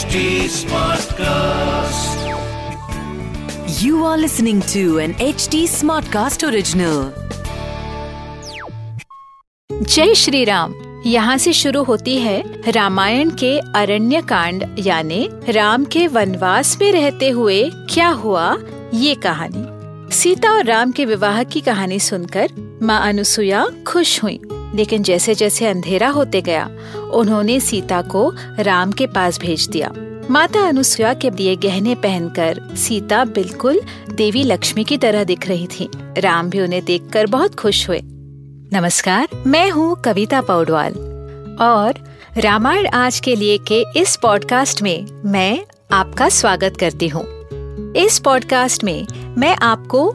HD Smartcast. You are listening to an HD Smartcast original. जय श्री राम यहाँ से शुरू होती है रामायण के अरण्य कांड यानी राम के वनवास में रहते हुए क्या हुआ, ये कहानी सीता और राम के विवाह की कहानी सुनकर माँ अनुसुया खुश हुई लेकिन जैसे जैसे अंधेरा होते गया, उन्होंने सीता को राम के पास भेज दिया। माता अनुसुया के दिए गहने पहनकर सीता बिल्कुल देवी लक्ष्मी की तरह दिख रही थी। राम भी उन्हें देखकर बहुत खुश हुए। नमस्कार, मैं हूँ कविता पौडवाल। और रामायण आज के लिए के इस पॉडकास्ट में मैं आपका स्वागत करती हूँ। इस पॉडकास्ट में मैं आपको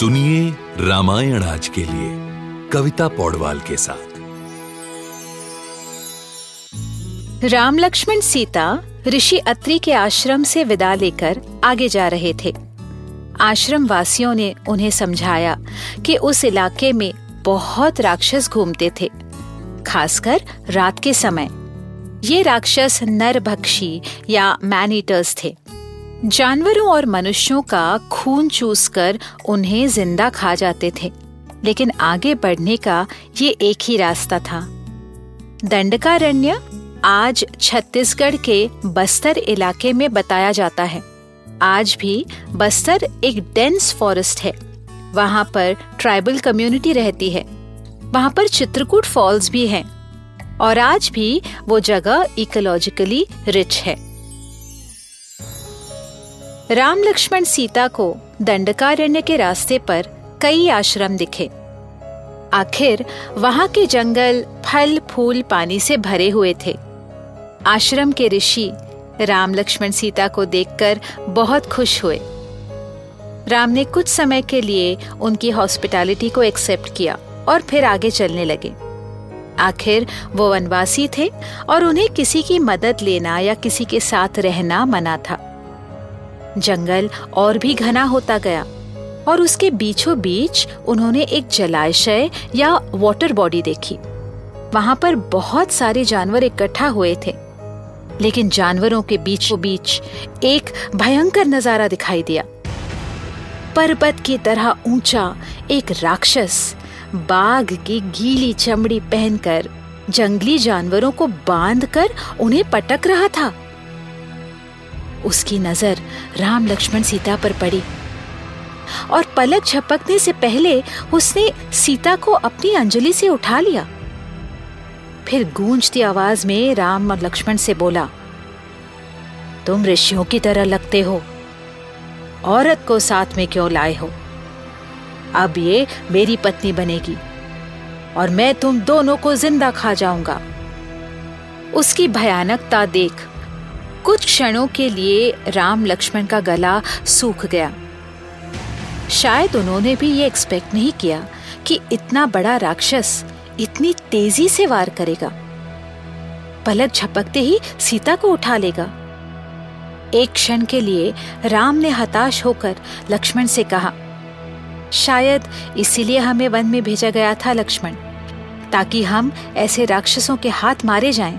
सुनिए रामायण आज के लिए, कविता पौडवाल के साथ। राम लक्ष्मण सीता ऋषि अत्रि के आश्रम से विदा लेकर आगे जा रहे थे। आश्रम वासियों ने उन्हें समझाया कि उस इलाके में बहुत राक्षस घूमते थे, खासकर रात के समय। ये राक्षस नरभक्षी या मैनीटर्स थे। जानवरों और मनुष्यों का खून चूसकर उन्हें ज़िंदा खा जाते थे, लेकिन आगे बढ़ने का ये एक ही रास्ता था। दंडकारण्य आज छत्तीसगढ़ के बस्तर इलाके में बताया जाता है। आज भी बस्तर एक डेंस फॉरेस्ट है। वहाँ पर ट्राइबल कम्युनिटी रहती है। वहाँ पर चित्रकूट फॉल्स भी हैं। और आज भी वो जगह इकोलॉजिकली रिच है। राम लक्ष्मण सीता को दंडकारण्य के रास्ते पर कई आश्रम दिखे। आखिर वहाँ के जंगल, फल, फूल पानी से भरे हुए थे। आश्रम के ऋषि राम लक्ष्मण सीता को देखकर बहुत खुश हुए। राम ने कुछ समय के लिए उनकी हॉस्पिटैलिटी को एक्सेप्ट किया और फिर आगे चलने लगे। आखिर वो वनवासी थे और उन्हें किसी की मदद लेना या किसी के साथ रहना मना था। जंगल और भी घना होता गया। और उसके बीचों बीच उन्होंने एक जलाशय या वाटर बॉडी देखी। वहाँ पर बहुत सारे जानवर इकट्ठा हुए थे। लेकिन जानवरों के बीचों बीच एक भयंकर नज़ारा दिखाई दिया। पर्वत की तरह ऊँचा एक राक्षस बाघ की गीली चमड़ी पहनकर जंगली जानवरों को बांधकर उन्हें पटक रहा था। उसकी नज़र राम लक्ष्मण सीता पर पड़ी। और पलक झपकने से पहले उसने सीता को अपनी अंजलि से उठा लिया। फिर गूंजती आवाज़ में राम और लक्ष्मण से बोला, तुम ऋषियों की तरह लगते हो, औरत को साथ में क्यों लाए हो? अब ये मेरी पत्नी बनेगी और मैं तुम दोनों को ज़िंदा खा जाऊँगा। उसकी भयानकता देख कुछ क्षणों के लिए राम लक्ष्मण का गला सूख गया। शायद उन्होंने भी ये एक्सपेक्ट नहीं किया कि इतना बड़ा राक्षस इतनी तेज़ी से वार करेगा। पलक झपकते ही सीता को उठा लेगा। एक क्षण के लिए राम ने हताश होकर लक्ष्मण से कहा, शायद इसीलिए हमें वन में भेजा गया था लक्ष्मण, ताकि हम ऐसे राक्षसों के हाथ मारे जाएँ।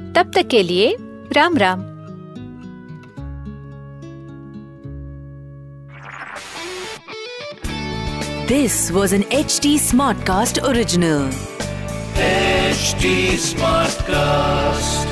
तब तक के लिए Ram Ram. This was an H D smart cast original H T smart cast